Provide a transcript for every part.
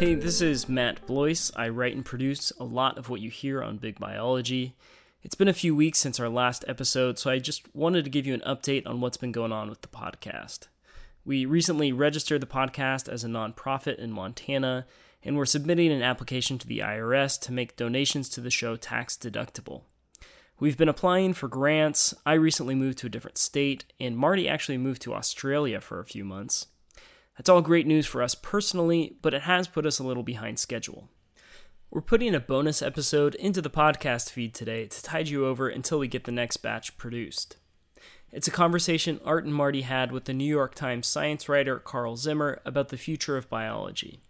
Hey, this is Matt Blois. I write and produce a lot of what you hear on Big Biology. It's been a few weeks since our last episode, so I just wanted to give you an update on what's been going on with the podcast. We recently registered the podcast as a nonprofit in Montana, and we're submitting an application to the IRS to make donations to the show tax deductible. We've been applying for grants. I recently moved to a different state, and Marty actually moved to Australia for a few months. That's all great news for us personally, but it has put us a little behind schedule. We're putting a bonus episode into the podcast feed today to tide you over until we get the next batch produced. It's a conversation Art and Marty had with the New York Times science writer Carl Zimmer about the future of biology.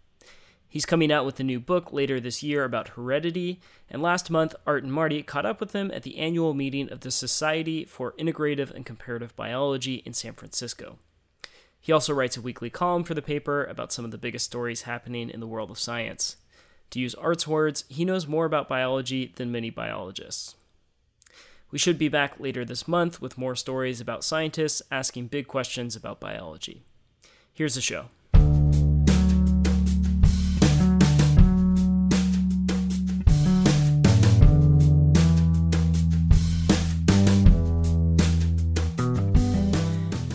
He's coming out with a new book later this year about heredity, and last month, Art and Marty caught up with him at the annual meeting of the Society for Integrative and Comparative Biology in San Francisco. He also writes a weekly column for the paper about some of the biggest stories happening in the world of science. To use Art's words, he knows more about biology than many biologists. We should be back later this month with more stories about scientists asking big questions about biology. Here's the show.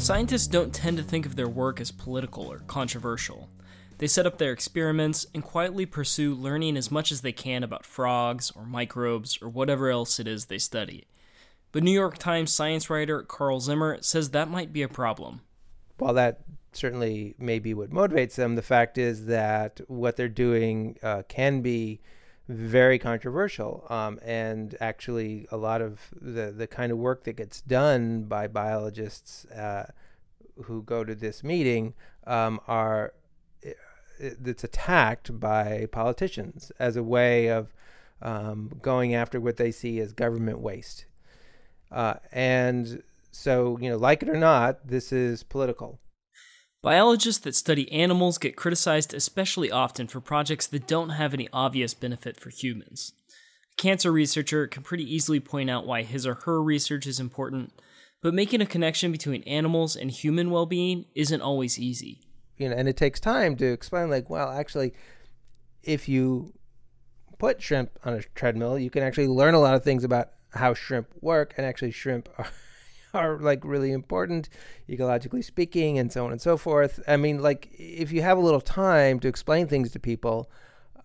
Scientists don't tend to think of their work as political or controversial. They set up their experiments and quietly pursue learning as much as they can about frogs or microbes or whatever else it is they study. But New York Times science writer Carl Zimmer says that might be a problem. While that certainly may be what motivates them, the fact is that what they're doing uh, can be very controversial. Um, and actually, a lot of the, the kind of work that gets done by biologists uh, who go to this meeting um, are it's attacked by politicians as a way of um, going after what they see as government waste. Uh, and so, you know, like it or not, this is political. Biologists that study animals get criticized especially often for projects that don't have any obvious benefit for humans. A cancer researcher can pretty easily point out why his or her research is important, but making a connection between animals and human well being isn't always easy. You know, and it takes time to explain, like, well, actually, if you put shrimp on a treadmill, you can actually learn a lot of things about how shrimp work, and actually, shrimp are are like really important, ecologically speaking, and so on and so forth. I mean, like if you have a little time to explain things to people,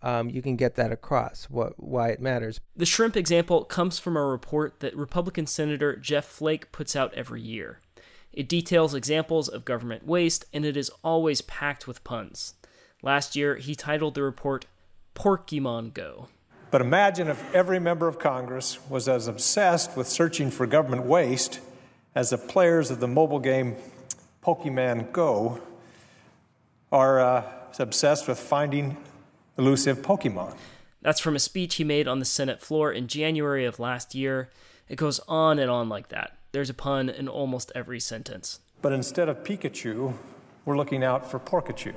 um, you can get that across what why it matters. The shrimp example comes from a report that Republican Senator Jeff Flake puts out every year. It details examples of government waste, and it is always packed with puns. Last year, he titled the report Porkymon Go. But imagine if every member of Congress was as obsessed with searching for government waste as the players of the mobile game Pokemon Go are uh, obsessed with finding elusive Pokemon. That's from a speech he made on the Senate floor in January of last year. It goes on and on like that. There's a pun in almost every sentence. But instead of Pikachu, we're looking out for Porkachu.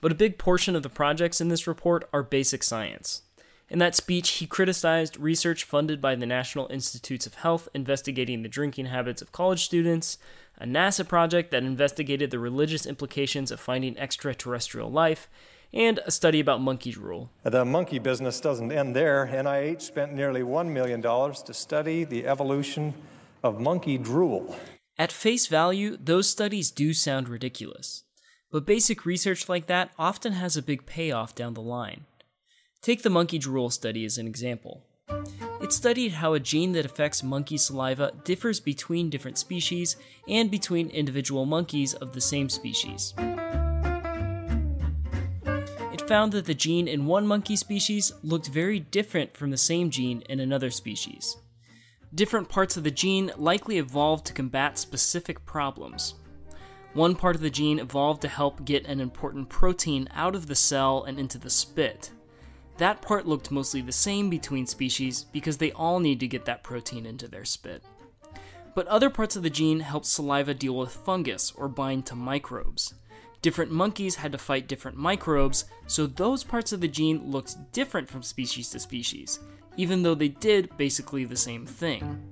But a big portion of the projects in this report are basic science. In that speech, he criticized research funded by the National Institutes of Health investigating the drinking habits of college students, a NASA project that investigated the religious implications of finding extraterrestrial life, and a study about monkey drool. The monkey business doesn't end there. NIH spent nearly $1 million to study the evolution of monkey drool. At face value, those studies do sound ridiculous. But basic research like that often has a big payoff down the line. Take the monkey drool study as an example. It studied how a gene that affects monkey saliva differs between different species and between individual monkeys of the same species. It found that the gene in one monkey species looked very different from the same gene in another species. Different parts of the gene likely evolved to combat specific problems. One part of the gene evolved to help get an important protein out of the cell and into the spit, that part looked mostly the same between species because they all need to get that protein into their spit. But other parts of the gene helped saliva deal with fungus or bind to microbes. Different monkeys had to fight different microbes, so those parts of the gene looked different from species to species, even though they did basically the same thing.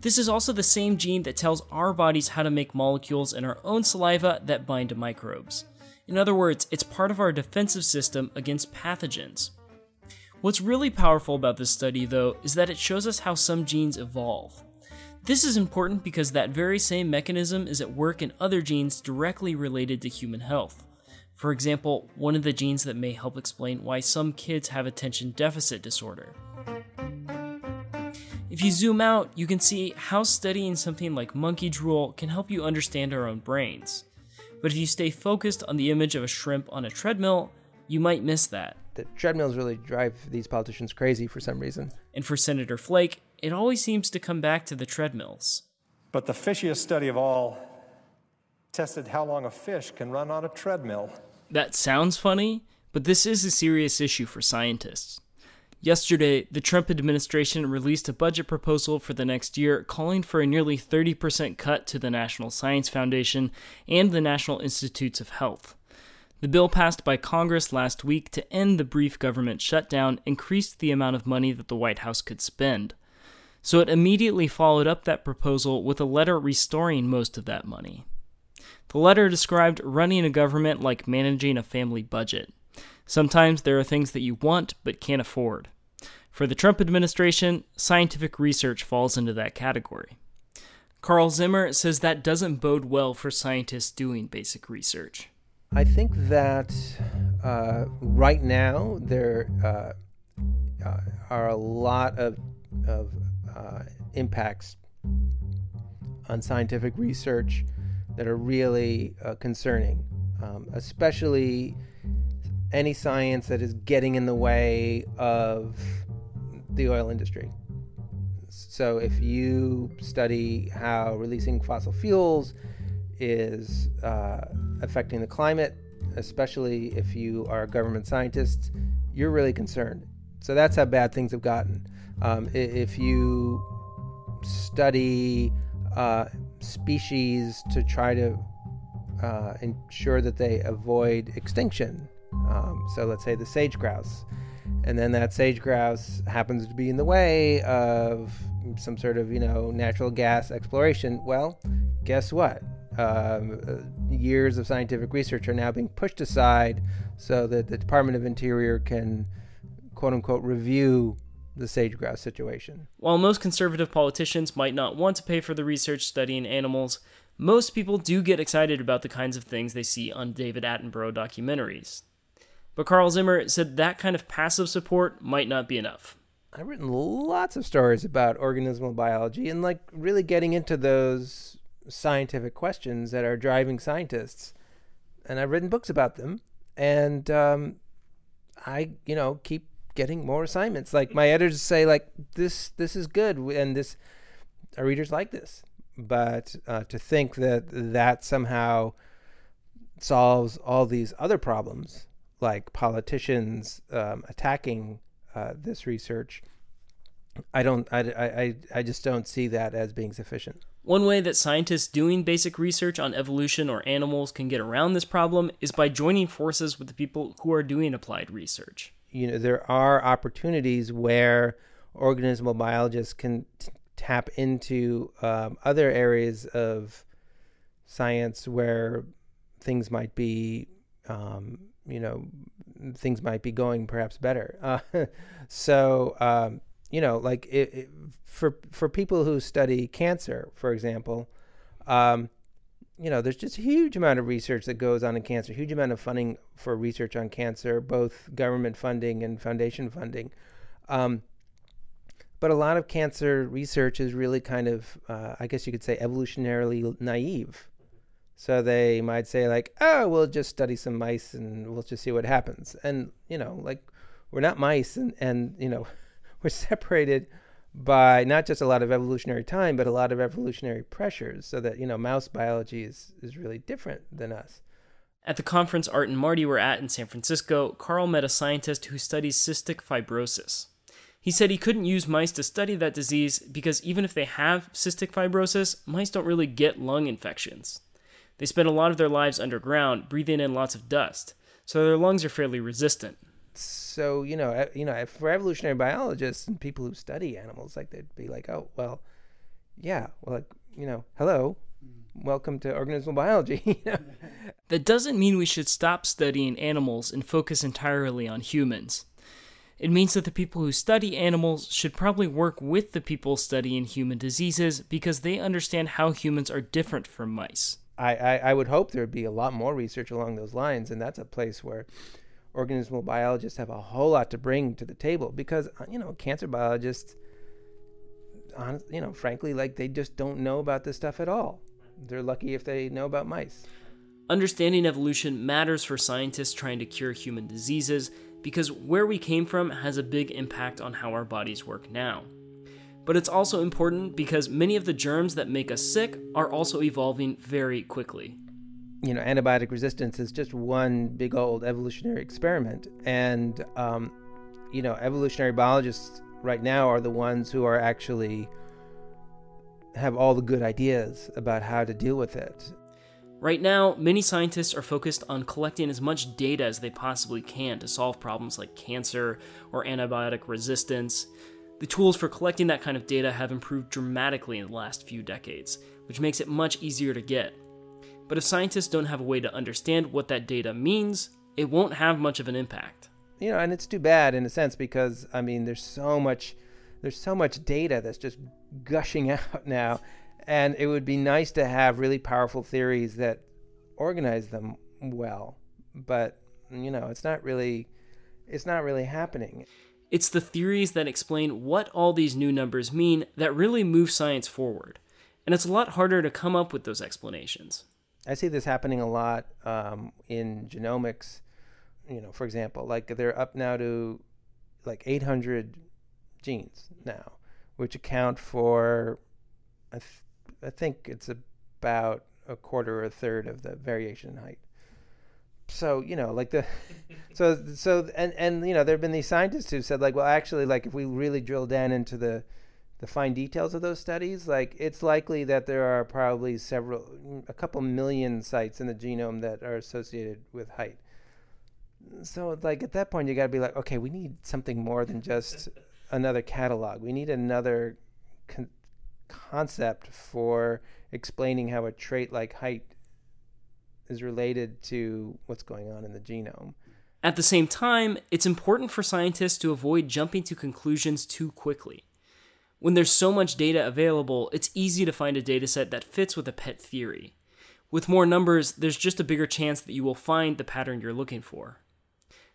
This is also the same gene that tells our bodies how to make molecules in our own saliva that bind to microbes. In other words, it's part of our defensive system against pathogens. What's really powerful about this study, though, is that it shows us how some genes evolve. This is important because that very same mechanism is at work in other genes directly related to human health. For example, one of the genes that may help explain why some kids have attention deficit disorder. If you zoom out, you can see how studying something like monkey drool can help you understand our own brains. But if you stay focused on the image of a shrimp on a treadmill, you might miss that. The treadmills really drive these politicians crazy for some reason. And for Senator Flake, it always seems to come back to the treadmills. But the fishiest study of all tested how long a fish can run on a treadmill. That sounds funny, but this is a serious issue for scientists. Yesterday, the Trump administration released a budget proposal for the next year calling for a nearly 30% cut to the National Science Foundation and the National Institutes of Health. The bill passed by Congress last week to end the brief government shutdown increased the amount of money that the White House could spend. So it immediately followed up that proposal with a letter restoring most of that money. The letter described running a government like managing a family budget. Sometimes there are things that you want but can't afford. For the Trump administration, scientific research falls into that category. Carl Zimmer says that doesn't bode well for scientists doing basic research. I think that uh, right now there uh, uh, are a lot of, of uh, impacts on scientific research that are really uh, concerning, um, especially any science that is getting in the way of the oil industry. So, if you study how releasing fossil fuels is uh, affecting the climate, especially if you are a government scientist, you're really concerned. So, that's how bad things have gotten. Um, if you study uh, species to try to uh, ensure that they avoid extinction, um, so let's say the sage grouse, and then that sage grouse happens to be in the way of some sort of you know natural gas exploration. Well, guess what? Um, uh, years of scientific research are now being pushed aside so that the Department of Interior can quote unquote review the sage grouse situation. While most conservative politicians might not want to pay for the research studying animals, most people do get excited about the kinds of things they see on David Attenborough documentaries. But Carl Zimmer said that kind of passive support might not be enough. I've written lots of stories about organismal biology and like really getting into those scientific questions that are driving scientists. And I've written books about them. And um, I, you know, keep getting more assignments. Like my editors say, like this, this is good, and this, our readers like this. But uh, to think that that somehow solves all these other problems like politicians um, attacking uh, this research, I don't, I, I, I just don't see that as being sufficient. One way that scientists doing basic research on evolution or animals can get around this problem is by joining forces with the people who are doing applied research. You know, there are opportunities where organismal biologists can t- tap into um, other areas of science where things might be um, you know things might be going perhaps better. Uh, so um, you know, like it, it, for for people who study cancer, for example, um, you know, there's just a huge amount of research that goes on in cancer, huge amount of funding for research on cancer, both government funding and foundation funding. Um, but a lot of cancer research is really kind of, uh, I guess you could say, evolutionarily naive. So they might say like, "Oh, we'll just study some mice and we'll just see what happens." And you know, like we're not mice, and and you know, we're separated by not just a lot of evolutionary time, but a lot of evolutionary pressures. So that you know, mouse biology is is really different than us. At the conference Art and Marty were at in San Francisco, Carl met a scientist who studies cystic fibrosis. He said he couldn't use mice to study that disease because even if they have cystic fibrosis, mice don't really get lung infections. They spend a lot of their lives underground, breathing in lots of dust, so their lungs are fairly resistant. So you know, you know, for evolutionary biologists and people who study animals, like they'd be like, oh well, yeah, well, like you know, hello, welcome to organismal biology. That doesn't mean we should stop studying animals and focus entirely on humans. It means that the people who study animals should probably work with the people studying human diseases because they understand how humans are different from mice. I, I, I would hope there would be a lot more research along those lines, and that's a place where organismal biologists have a whole lot to bring to the table because uh, you know cancer biologists, honest, you know, frankly, like they just don't know about this stuff at all. They're lucky if they know about mice. Understanding evolution matters for scientists trying to cure human diseases because where we came from has a big impact on how our bodies work now. But it's also important because many of the germs that make us sick are also evolving very quickly. You know, antibiotic resistance is just one big old evolutionary experiment. And, um, you know, evolutionary biologists right now are the ones who are actually have all the good ideas about how to deal with it. Right now, many scientists are focused on collecting as much data as they possibly can to solve problems like cancer or antibiotic resistance. The tools for collecting that kind of data have improved dramatically in the last few decades, which makes it much easier to get. But if scientists don't have a way to understand what that data means, it won't have much of an impact. You know, and it's too bad in a sense because I mean, there's so much there's so much data that's just gushing out now and it would be nice to have really powerful theories that organize them well but you know it's not really it's not really happening it's the theories that explain what all these new numbers mean that really move science forward. And it's a lot harder to come up with those explanations. I see this happening a lot um, in genomics. You know for example like they're up now to like 800 genes now which account for I th- I think it's about a quarter or a third of the variation in height. So you know, like the, so so and and you know, there have been these scientists who said like, well, actually, like if we really drill down into the the fine details of those studies, like it's likely that there are probably several, a couple million sites in the genome that are associated with height. So like at that point, you got to be like, okay, we need something more than just another catalog. We need another con- concept for explaining how a trait like height is related to what's going on in the genome. At the same time, it's important for scientists to avoid jumping to conclusions too quickly. When there's so much data available, it's easy to find a dataset that fits with a pet theory. With more numbers, there's just a bigger chance that you will find the pattern you're looking for.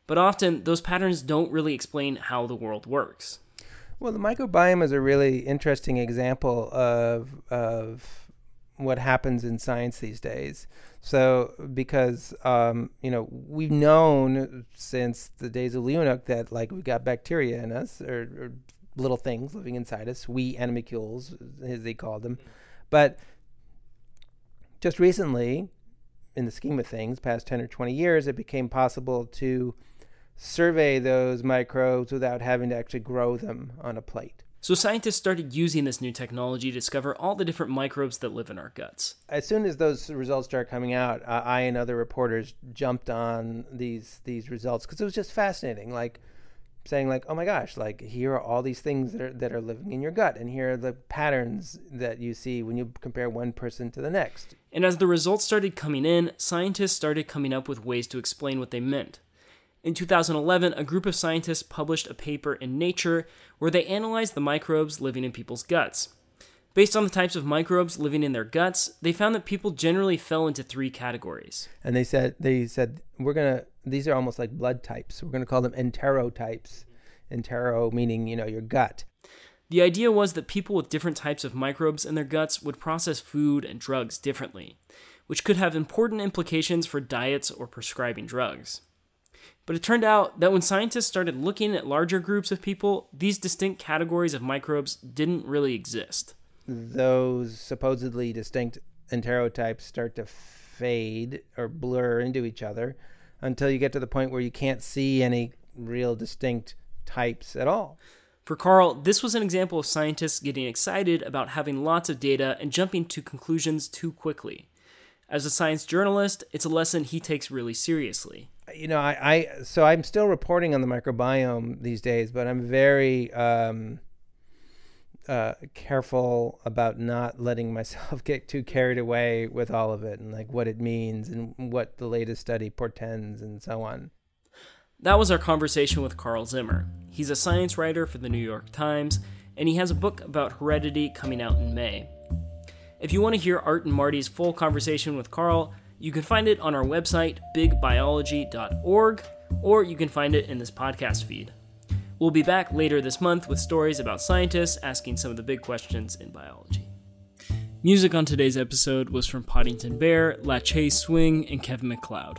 But often, those patterns don't really explain how the world works. Well, the microbiome is a really interesting example of of what happens in science these days. So, because um, you know we've known since the days of Leeuwenhoek that like we've got bacteria in us or, or little things living inside us, we animalcules as they called them, but just recently, in the scheme of things, past ten or twenty years, it became possible to survey those microbes without having to actually grow them on a plate. So scientists started using this new technology to discover all the different microbes that live in our guts. As soon as those results started coming out, uh, I and other reporters jumped on these these results because it was just fascinating. Like saying like, "Oh my gosh, like here are all these things that are that are living in your gut and here are the patterns that you see when you compare one person to the next." And as the results started coming in, scientists started coming up with ways to explain what they meant. In 2011, a group of scientists published a paper in Nature where they analyzed the microbes living in people's guts. Based on the types of microbes living in their guts, they found that people generally fell into three categories. And they said they said we're going to these are almost like blood types. We're going to call them enterotypes. Entero meaning, you know, your gut. The idea was that people with different types of microbes in their guts would process food and drugs differently, which could have important implications for diets or prescribing drugs. But it turned out that when scientists started looking at larger groups of people, these distinct categories of microbes didn't really exist. Those supposedly distinct enterotypes start to fade or blur into each other until you get to the point where you can't see any real distinct types at all. For Carl, this was an example of scientists getting excited about having lots of data and jumping to conclusions too quickly. As a science journalist, it's a lesson he takes really seriously you know, I, I so I'm still reporting on the microbiome these days, but I'm very um, uh, careful about not letting myself get too carried away with all of it and like what it means and what the latest study portends and so on. That was our conversation with Carl Zimmer. He's a science writer for the New York Times, and he has a book about heredity coming out in May. If you want to hear Art and Marty's full conversation with Carl, you can find it on our website, bigbiology.org, or you can find it in this podcast feed. We'll be back later this month with stories about scientists asking some of the big questions in biology. Music on today's episode was from Poddington Bear, La Chase Swing, and Kevin MacLeod.